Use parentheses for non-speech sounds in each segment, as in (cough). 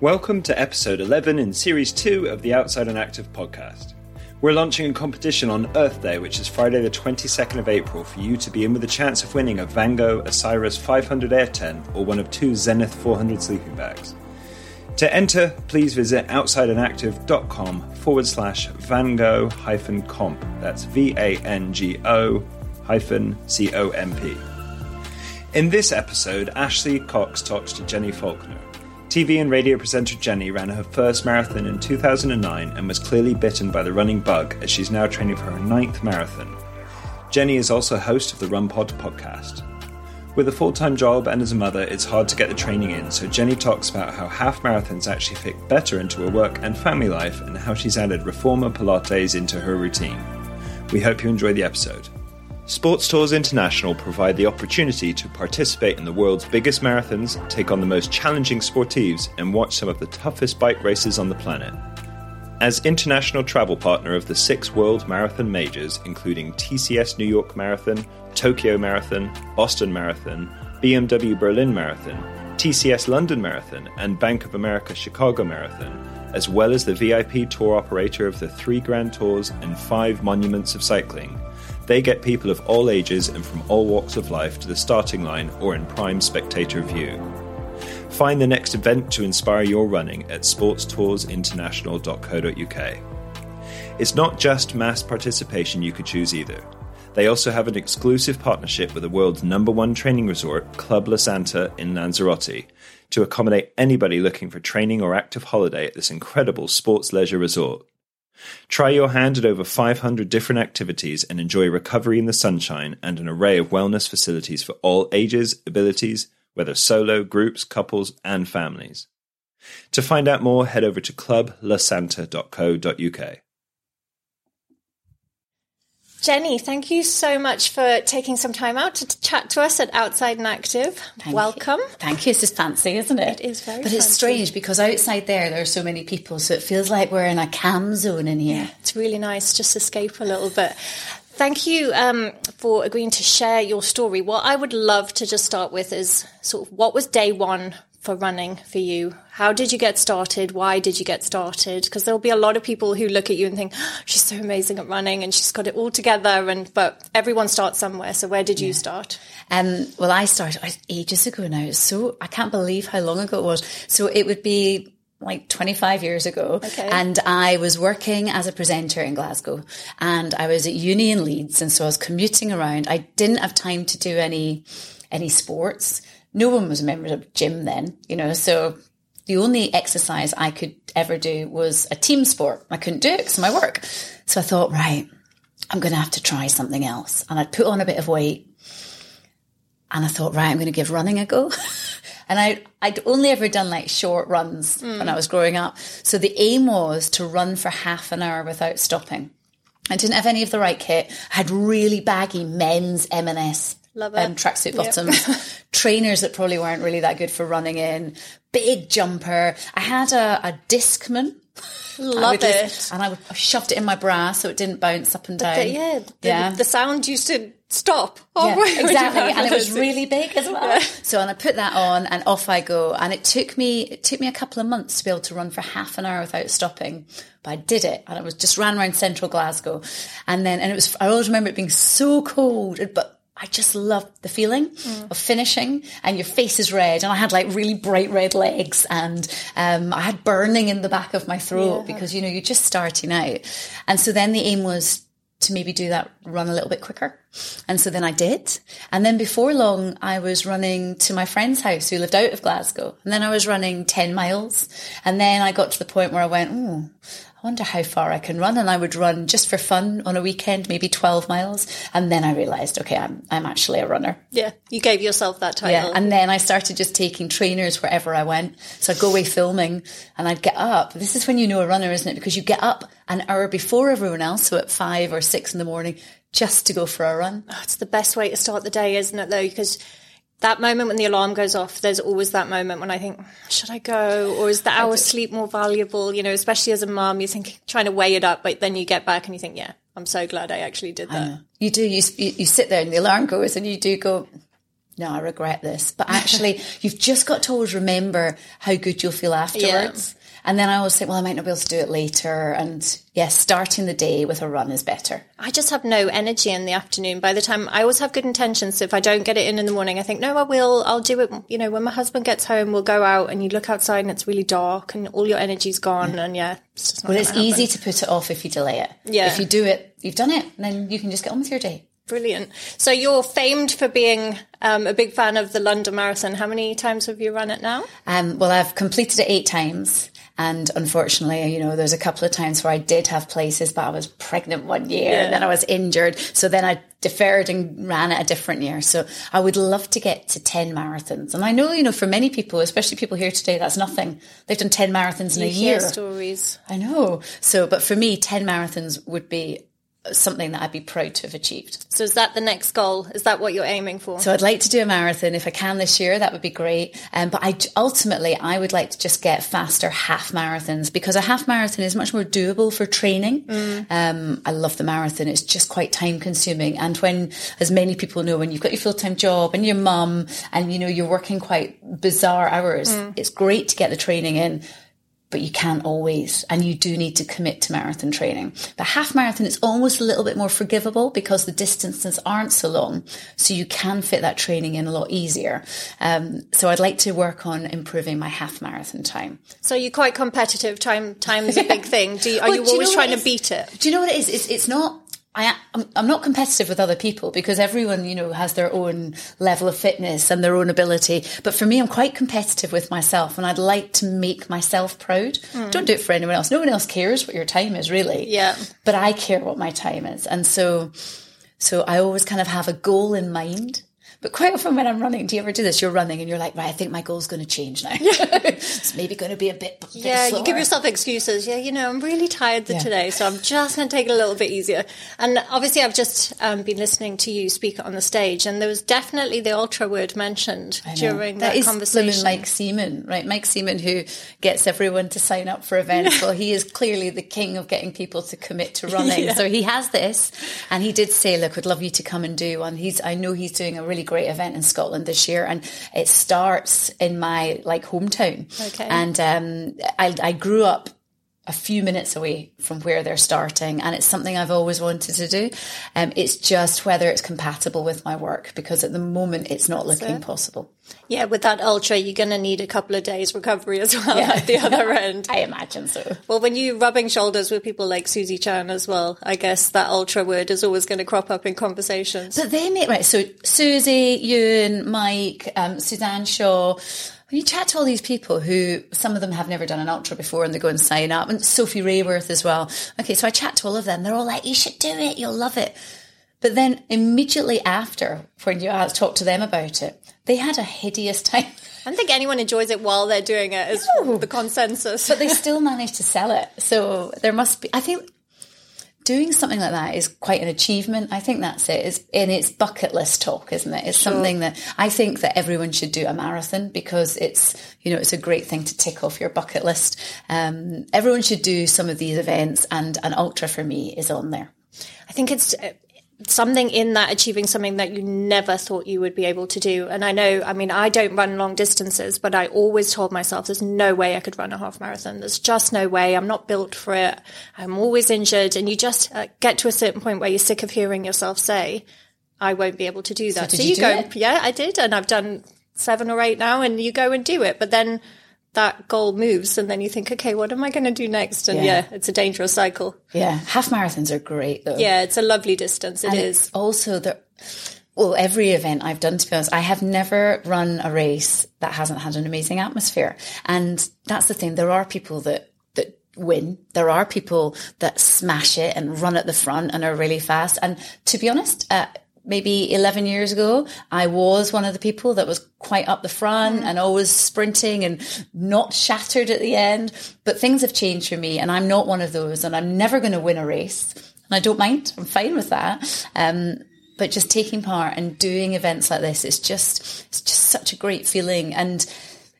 Welcome to episode 11 in series 2 of the Outside and Active podcast. We're launching a competition on Earth Day, which is Friday the 22nd of April, for you to be in with a chance of winning a Vango Osiris 500 Air tent or one of two Zenith 400 sleeping bags. To enter, please visit outsideandactive.com forward slash Vango hyphen comp. That's V A N G O hyphen C O M P. In this episode, Ashley Cox talks to Jenni Falconer. TV and radio presenter Jenni ran her first marathon in 2009 and was clearly bitten by the running bug as she's now training for her ninth marathon. Jenni is also host of the RunPod podcast. With a full time job and as a mother, it's hard to get the training in, so Jenni talks about how half marathons actually fit better into her work and family life and how she's added reformer Pilates into her routine. We hope you enjoy the episode. Sports Tours International provide the opportunity to participate in the world's biggest marathons, take on the most challenging sportives, and watch some of the toughest bike races on the planet. As international travel partner of the six world marathon majors, including TCS New York Marathon, Tokyo Marathon, Boston Marathon, BMW Berlin Marathon, TCS London Marathon, and Bank of America Chicago Marathon, as well as the VIP tour operator of the three Grand Tours and five Monuments of Cycling, they get people of all ages and from all walks of life to the starting line or in prime spectator view. Find the next event to inspire your running at sportstoursinternational.co.uk. It's not just mass participation you could choose either. They also have an exclusive partnership with the world's number one training resort, Club La Santa in Lanzarote, to accommodate anybody looking for training or active holiday at this incredible sports leisure resort. Try your hand at over 500 different activities and enjoy recovery in the sunshine and an array of wellness facilities for all ages, abilities, whether solo, groups, couples, and families. To find out more, head over to clublasanta.co.uk. Jenni, thank you so much for taking some time out to chat to us at Outside and Active. Thank Welcome. You. Thank you. This is fancy, isn't it? It is very But fancy. it's strange because outside there, there are so many people, so it feels like we're in a cam zone in here. It's really nice just escape a little bit. Thank you um, for agreeing to share your story. What I would love to just start with is sort of what was day one for running for you? How did you get started? Why did you get started? Because there'll be a lot of people who look at you and think, oh, she's so amazing at running and she's got it all together. And but everyone starts somewhere. So where did you start? Um, well, I started ages ago now. So I can't believe how long ago it was. So it would be like 25 years ago. Okay. And I was working as a presenter in Glasgow and I was at uni in Leeds. And so I was commuting around. I didn't have time to do any, any sports. No one was a member of gym then, you know, so the only exercise I could ever do was a team sport. I couldn't do it because of my work. So I thought, right, I'm going to have to try something else. And I'd put on a bit of weight and I thought, right, I'm going to give running a go. (laughs) and I, I'd only ever done like short runs mm. when I was growing up. So the aim was to run for half an hour without stopping. I didn't have any of the right kit. I had really baggy men's M&S Love it. um, tracksuit Yep. bottoms, (laughs) trainers that probably weren't really that good for running in, big jumper. I had a, a Discman. Love would it. just- and I, would, I shoved it in my bra so it didn't bounce up and down. But yeah, the, yeah. the sound used to stop. Oh, (laughs) Yeah, right, exactly, and it was really big as well. So, and I put that on, and off I go. And it took me it took me a couple of months to be able to run for half an hour without stopping, but I did it, and it was just ran around central Glasgow, and then and it was. I always remember it being so cold, but. I just loved the feeling Mm. of finishing and your face is red and I had like really bright red legs and um, I had burning in the back of my throat because you know you're just starting out and so then the aim was to maybe do that run a little bit quicker. And so then I did. And then before long, I was running to my friend's house who lived out of Glasgow. And then I was running 10 miles. And then I got to the point where I went, oh, I wonder how far I can run. And I would run just for fun on a weekend, maybe 12 miles. And then I realized, okay, I'm, I'm actually a runner. Yeah, you gave yourself that title. Yeah. And then I started just taking trainers wherever I went. So I'd go away filming and I'd get up. This is when you know a runner, isn't it? Because you get up an hour before everyone else. So at five or six in the morning just to go for a run. Oh, it's the best way to start the day, isn't it, though? Because that moment when the alarm goes off, there's always that moment when I think, should I go? Or is the hour's sleep more valuable? You know, especially as a mom, you're thinking, trying to weigh it up, but then you get back and you think, yeah, I'm so glad I actually did that. You do. You, you you sit there and the alarm goes and you do go, no, I regret this. But actually, (laughs) you've just got to always remember how good you'll feel afterwards. And then I always think, well, I might not be able to do it later. And yes, starting the day with a run is better. I just have no energy in the afternoon. By the time I always have good intentions. So if I don't get it in in the morning, I think, no, I will. I'll do it. You know, when my husband gets home, we'll go out and you look outside and it's really dark and all your energy's gone. Yeah. And yeah, it's just Well, it's happen. easy to put it off if you delay it. Yeah. If you do it, you've done it, and then you can just get on with your day. Brilliant. So you're famed for being um, a big fan of the London Marathon. How many times have you run it now? Um, well, I've completed it eight times. And unfortunately, you know, there's a couple of times where I did have places, but I was pregnant one year yeah. and then I was injured. So then I deferred and ran it a different year. So I would love to get to 10 marathons. And I know, you know, for many people, especially people here today, that's nothing. They've done 10 marathons in you a year. stories. I know. So, but for me, 10 marathons would be something that I'd be proud to have achieved. So is that the next goal? Is that what you're aiming for? So I'd like to do a marathon if I can this year. That would be great. Um, but I ultimately I would like to just get faster half marathons because a half marathon is much more doable for training. Mm. Um, I love the marathon. It's just quite time consuming. And when, as many people know, when you've got your full time job and your mum and you know you're working quite bizarre hours, mm. it's great to get the training in but you can't always, and you do need to commit to marathon training. But half marathon is almost a little bit more forgivable because the distances aren't so long, so you can fit that training in a lot easier. Um, so I'd like to work on improving my half marathon time. So you're quite competitive. Time time is a (laughs) big thing. Do you, are well, you always you know trying to beat it? Do you know what it is? It's, it's not I, I'm not competitive with other people because everyone, you know, has their own level of fitness and their own ability. But for me, I'm quite competitive with myself and I'd like to make myself proud. Mm. Don't do it for anyone else. No one else cares what your time is really. Yeah. But I care what my time is. And so, so I always kind of have a goal in mind but quite often when I'm running, do you ever do this? You're running and you're like, right, I think my goal's going to change now. Yeah. (laughs) it's maybe going to be a bit. bit yeah, slower. you give yourself excuses. Yeah, you know, I'm really tired yeah. today, so I'm just going to take it a little bit easier. And obviously, I've just um, been listening to you speak on the stage, and there was definitely the ultra word mentioned during that, that is conversation. Mike Seaman, right? Mike Seaman, who gets everyone to sign up for events. well, he is clearly the king of getting people to commit to running. (laughs) yeah. So he has this, and he did say, "Look, I'd love you to come and do one." He's, I know he's doing a really great event in Scotland this year, and it starts in my like hometown. Okay. And um, I, I grew up a few minutes away from where they're starting. And it's something I've always wanted to do. Um, it's just whether it's compatible with my work because at the moment it's not looking it. possible. Yeah, with that ultra, you're going to need a couple of days recovery as well yeah. at the (laughs) other end. I imagine so. Well, when you're rubbing shoulders with people like Susie Chan as well, I guess that ultra word is always going to crop up in conversations. But they make, right, so Susie, Ewan, Mike, um, Suzanne Shaw, when you chat to all these people who some of them have never done an ultra before and they go and sign up, and Sophie Raworth as well. Okay, so I chat to all of them. They're all like, "You should do it. You'll love it." But then immediately after, when you talk to them about it, they had a hideous (laughs) time. I don't think anyone enjoys it while they're doing it. Is no. the consensus. but they still manage to sell it. So there must be. I think doing something like that is quite an achievement. I think that's it. It's in its bucket list talk, isn't it? It's sure. something that I think that everyone should do a marathon because it's, you know, it's a great thing to tick off your bucket list. Um, everyone should do some of these events and an ultra for me is on there. I think it's something in that achieving something that you never thought you would be able to do. And I know, I mean, I don't run long distances, but I always told myself there's no way I could run a half marathon. There's just no way. I'm not built for it. I'm always injured. And you just uh, get to a certain point where you're sick of hearing yourself say, I won't be able to do that. So, so you, you go, it? yeah, I did. And I've done seven or eight now and you go and do it. But then that goal moves and then you think okay what am i going to do next and yeah. yeah. it's a dangerous cycle yeah half marathons are great though yeah it's a lovely distance It and is. also the well every event i've done to be honest i have never run a race that hasn't had an amazing atmosphere and that's the thing there are people that that win there are people that smash it and run at the front and are really fast and to be honest uh, maybe 11 years ago, I was one of the people that was quite up the front mm. and always sprinting and not shattered at the end. But things have changed for me and I'm not one of those and I'm never going to win a race. And I don't mind. I'm fine with that. Um, but just taking part and doing events like this, it's just, it's just such a great feeling. And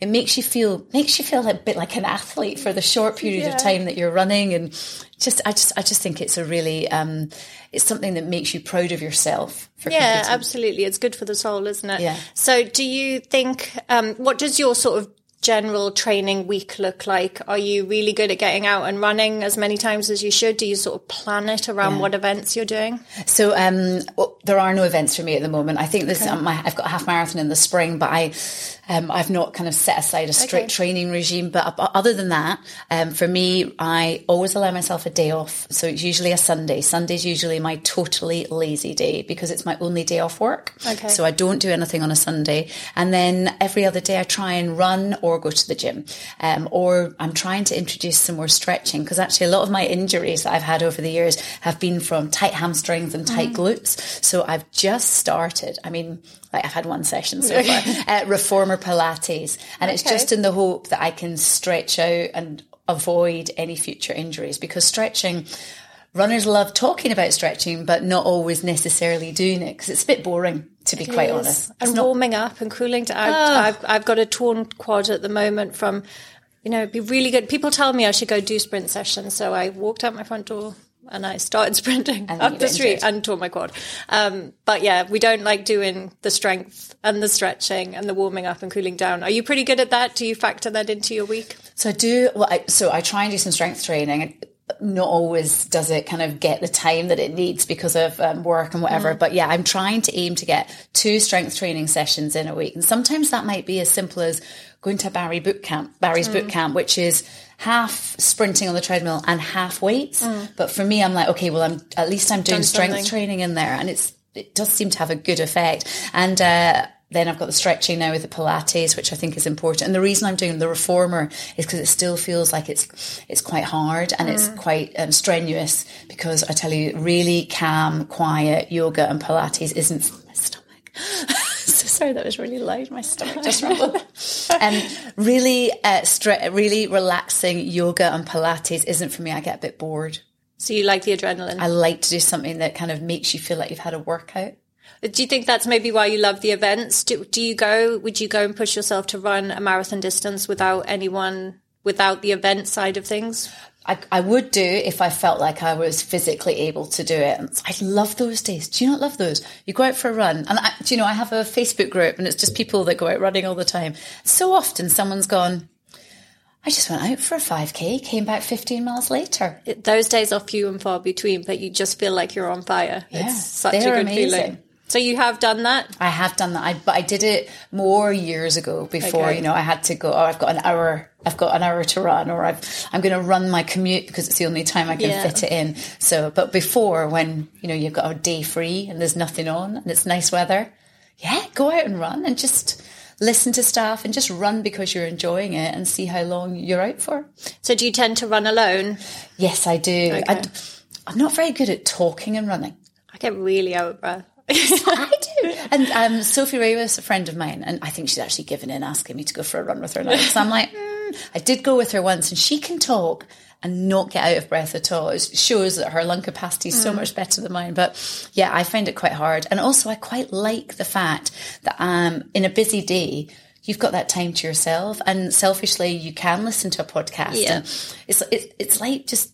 it makes you feel makes you feel a bit like an athlete for the short period Yeah. of time that you're running and just I just I just think it's a really um it's something that makes you proud of yourself for Yeah, competing. absolutely. It's good for the soul, isn't it? Yeah. So, do you think, um, what does your sort of general training week look like? Are you really good at getting out and running as many times as you should? Do you sort of plan it around what events you're doing? So um, well, there are no events for me at the moment. I think this um, my, I've got a half marathon in the spring, but I um, I've not kind of set aside a strict Okay. training regime. But other than that, um, for me, I always allow myself a day off. So it's usually a Sunday. Sunday's usually my totally lazy day because it's my only day off work. Okay. So I don't do anything on a Sunday, and then every other day I try and run or go to the gym, um, or I'm trying to introduce some more stretching because actually a lot of my injuries that I've had over the years have been from tight hamstrings and tight glutes. So I've just started. I mean, like I've had one session so far, uh, reformer Pilates, and it's just in the hope that I can stretch out and avoid any future injuries because stretching. Runners love talking about stretching, but not always necessarily doing it because it's a bit boring, to be quite Yes. honest. It's And not- warming up and cooling down. I've, Ah. I've, I've got a torn quad at the moment from, you know, it'd be really good. People tell me I should go do sprint sessions. So I walked out my front door and I started (laughs) sprinting And up the street and tore my quad. Um, but yeah, we don't like doing the strength and the stretching and the warming up and cooling down. Are you pretty good at that? Do you factor that into your week? So I do. Well, I, so I try and do some strength training. Not always does it kind of get the time that it needs because of um, work and whatever. But yeah, I'm trying to aim to get two strength training sessions in a week, and sometimes that might be as simple as going to Barry boot camp, Barry's boot camp, which is half sprinting on the treadmill and half weights. But for me, I'm like, okay, well, I'm at least I'm doing Done strength something. training in there, and it's it does seem to have a good effect. And uh, then I've got the stretching now with the Pilates, which I think is important. And the reason I'm doing the reformer is because it still feels like it's it's quite hard and it's quite um, strenuous. Because I tell you, really calm, quiet yoga and Pilates isn't for my stomach. (laughs) so sorry, that was really loud. My stomach just (laughs) rumbled. um, really, uh, stre- really relaxing yoga and Pilates isn't for me. I get a bit bored. So you like the adrenaline? I like to do something that kind of makes you feel like you've had a workout. Do you think that's maybe why you love the events? Do, do you go, would you go and push yourself to run a marathon distance without anyone, without the event side of things? I, I would do if I felt like I was physically able to do it. And I love those days. Do you not love those? You go out for a run, and I, do you know I have a Facebook group, and it's just people that go out running all the time. So often, someone's gone. I just went out for a 5k, came back 15 miles later. It, those days are few and far between, but you just feel like you're on fire. Yeah, it's such a good amazing. feeling. So you have done that? I have done that, I, but I did it more years ago. Before Okay. you know, I had to go. Oh, I've got an hour. I've got an hour to run, or I've, I'm going to run my commute because it's the only time I can Yeah. fit it in. So, but before, when you know you've got a day free and there's nothing on and it's nice weather, yeah, go out and run and just listen to stuff and just run because you're enjoying it and see how long you're out for. So do you tend to run alone? Yes, I do. I, Okay. I'm not very good at talking and running. I get really out of breath. (laughs) I do. And um, Sophie Raworth's a friend of mine, and I think she's actually given in asking me to go for a run with her now. So I'm like, mm. I did go with her once, and she can talk and not get out of breath at all. It shows that her lung capacity is so much better than mine. But yeah, I find it quite hard. And also, I quite like the fact that um, in a busy day, You've got that time to yourself, and selfishly, you can listen to a podcast. Yeah. And it's it's it's like just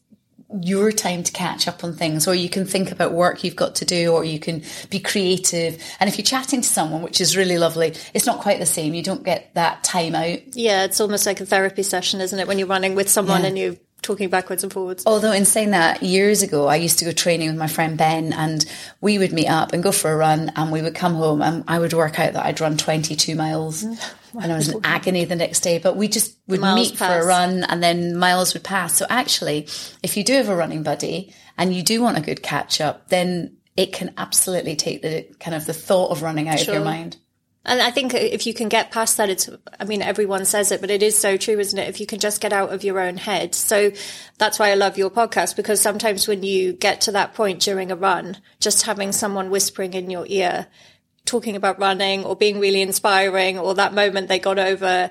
your time to catch up on things or you can think about work you've got to do or you can be creative and if you're chatting to someone which is really lovely it's not quite the same you don't get that time out Yeah, it's almost like a therapy session, isn't it? When you're running with someone Yeah. and you're talking backwards and forwards. although in saying that years ago i used to go training with my friend ben and we would meet up and go for a run and we would come home and i would work out that i'd run 22 miles mm. and i was in (laughs) agony the next day. But we just would Miles meet for a run and then miles would pass. So actually if you do have a running buddy and you do want a good catch up then it can absolutely take the kind of the thought of running out of your mind And I think if you can get past that, it's, I mean, everyone says it, but it is so true, isn't it? If you can just get out of your own head. So that's why I love your podcast, because sometimes when you get to that point during a run, just having someone whispering in your ear, talking about running or being really inspiring or that moment they got over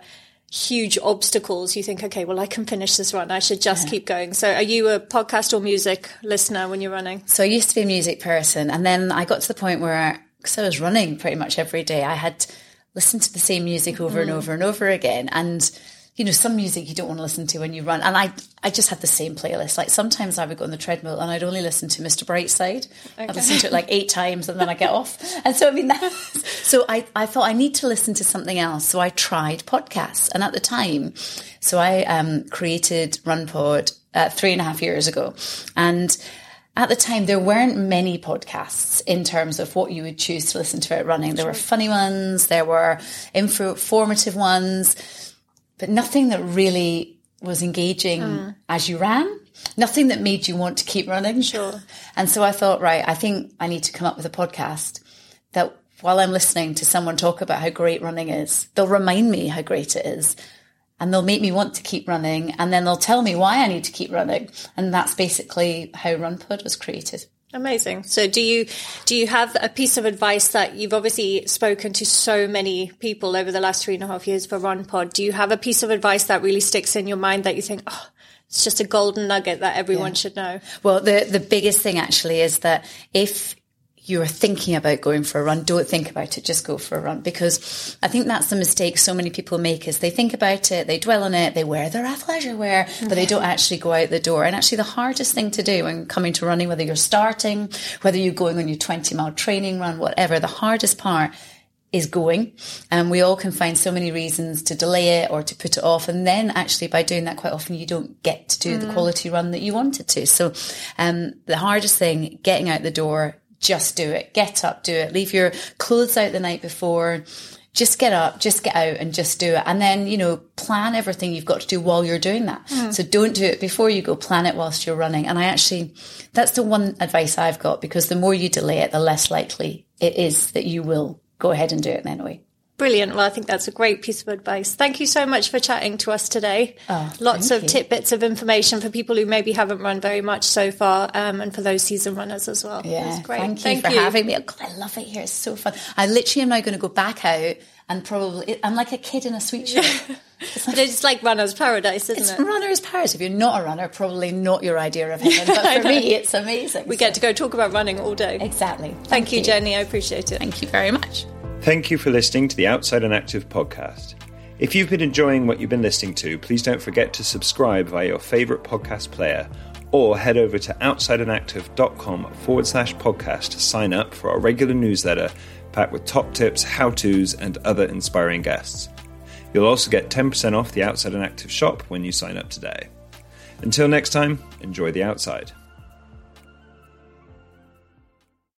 huge obstacles, you think, okay, well, I can finish this run. I should just keep going. So are you a podcast or music listener when you're running? So I used to be a music person, and then I got to the point where, because I was running pretty much every day, I had listened to the same music over and over and over again. And you know, some music you don't want to listen to when you run. And I, I just had the same playlist. Like sometimes I would go on the treadmill and I'd only listen to Mr. Brightside. Okay. I'd listen to it like eight times and then I get off. (laughs) And so, I mean, that, (laughs) so I, I thought I need to listen to something else. So I tried podcasts. And at the time, so I um, created RunPod uh, three and a half years ago. And at the time, there weren't many podcasts in terms of what you would choose to listen to at running. There were funny ones, there were informative ones but nothing that really was engaging mm. as you ran. Nothing that made you want to keep running. Sure. And so I thought, right, I think I need to come up with a podcast that while I'm listening to someone talk about how great running is, they'll remind me how great it is. And they'll make me want to keep running. And then they'll tell me why I need to keep running. And that's basically how RunPod was created. Amazing. So do you do you have a piece of advice that you've obviously spoken to so many people over the last three and a half years for RunPod? Do you have a piece of advice that really sticks in your mind that you think, oh, it's just a golden nugget that everyone yeah. should know? Well, the the biggest thing actually is that if you're thinking about going for a run, don't think about it, just go for a run. Because I think that's the mistake so many people make is they think about it, they dwell on it, they wear their athleisure wear, but they don't actually go out the door. And actually the hardest thing to do when coming to running, whether you're starting, whether you're going on your 20 mile training run, whatever, the hardest part is going. And we all can find so many reasons to delay it or to put it off. And then actually by doing that quite often, you don't get to do mm. the quality run that you wanted to. So, um, the hardest thing, getting out the door, just do it. Get up, do it. Leave your clothes out the night before. Just get up, just get out and just do it. And then, you know, plan everything you've got to do while you're doing that. Mm. So don't do it before you go, plan it whilst you're running. And I actually, that's the one advice I've got because the more you delay it, the less likely it is that you will go ahead and do it anyway. Brilliant. Well, I think that's a great piece of advice. Thank you so much for chatting to us today. Oh, Lots of you. tidbits of information for people who maybe haven't run very much so far, um, and for those season runners as well. Yeah, great. Thank you thank for you. having me. Oh, God, I love it here. It's so fun. I literally am now going to go back out and probably I'm like a kid in a sweet (laughs) shop. It's like, it's like runner's paradise, isn't it's it? It's runner's paradise. If you're not a runner, probably not your idea of heaven. But (laughs) for me, it's amazing. We so. get to go talk about running all day. Exactly. Thank, Thank you, you, Jenni. I appreciate it. Thank you very much. Thank you for listening to the Outside and Active podcast. If you've been enjoying what you've been listening to, please don't forget to subscribe via your favourite podcast player or head over to outsideandactive.com forward slash podcast to sign up for our regular newsletter packed with top tips, how to's, and other inspiring guests. You'll also get 10% off the Outside and Active shop when you sign up today. Until next time, enjoy the outside.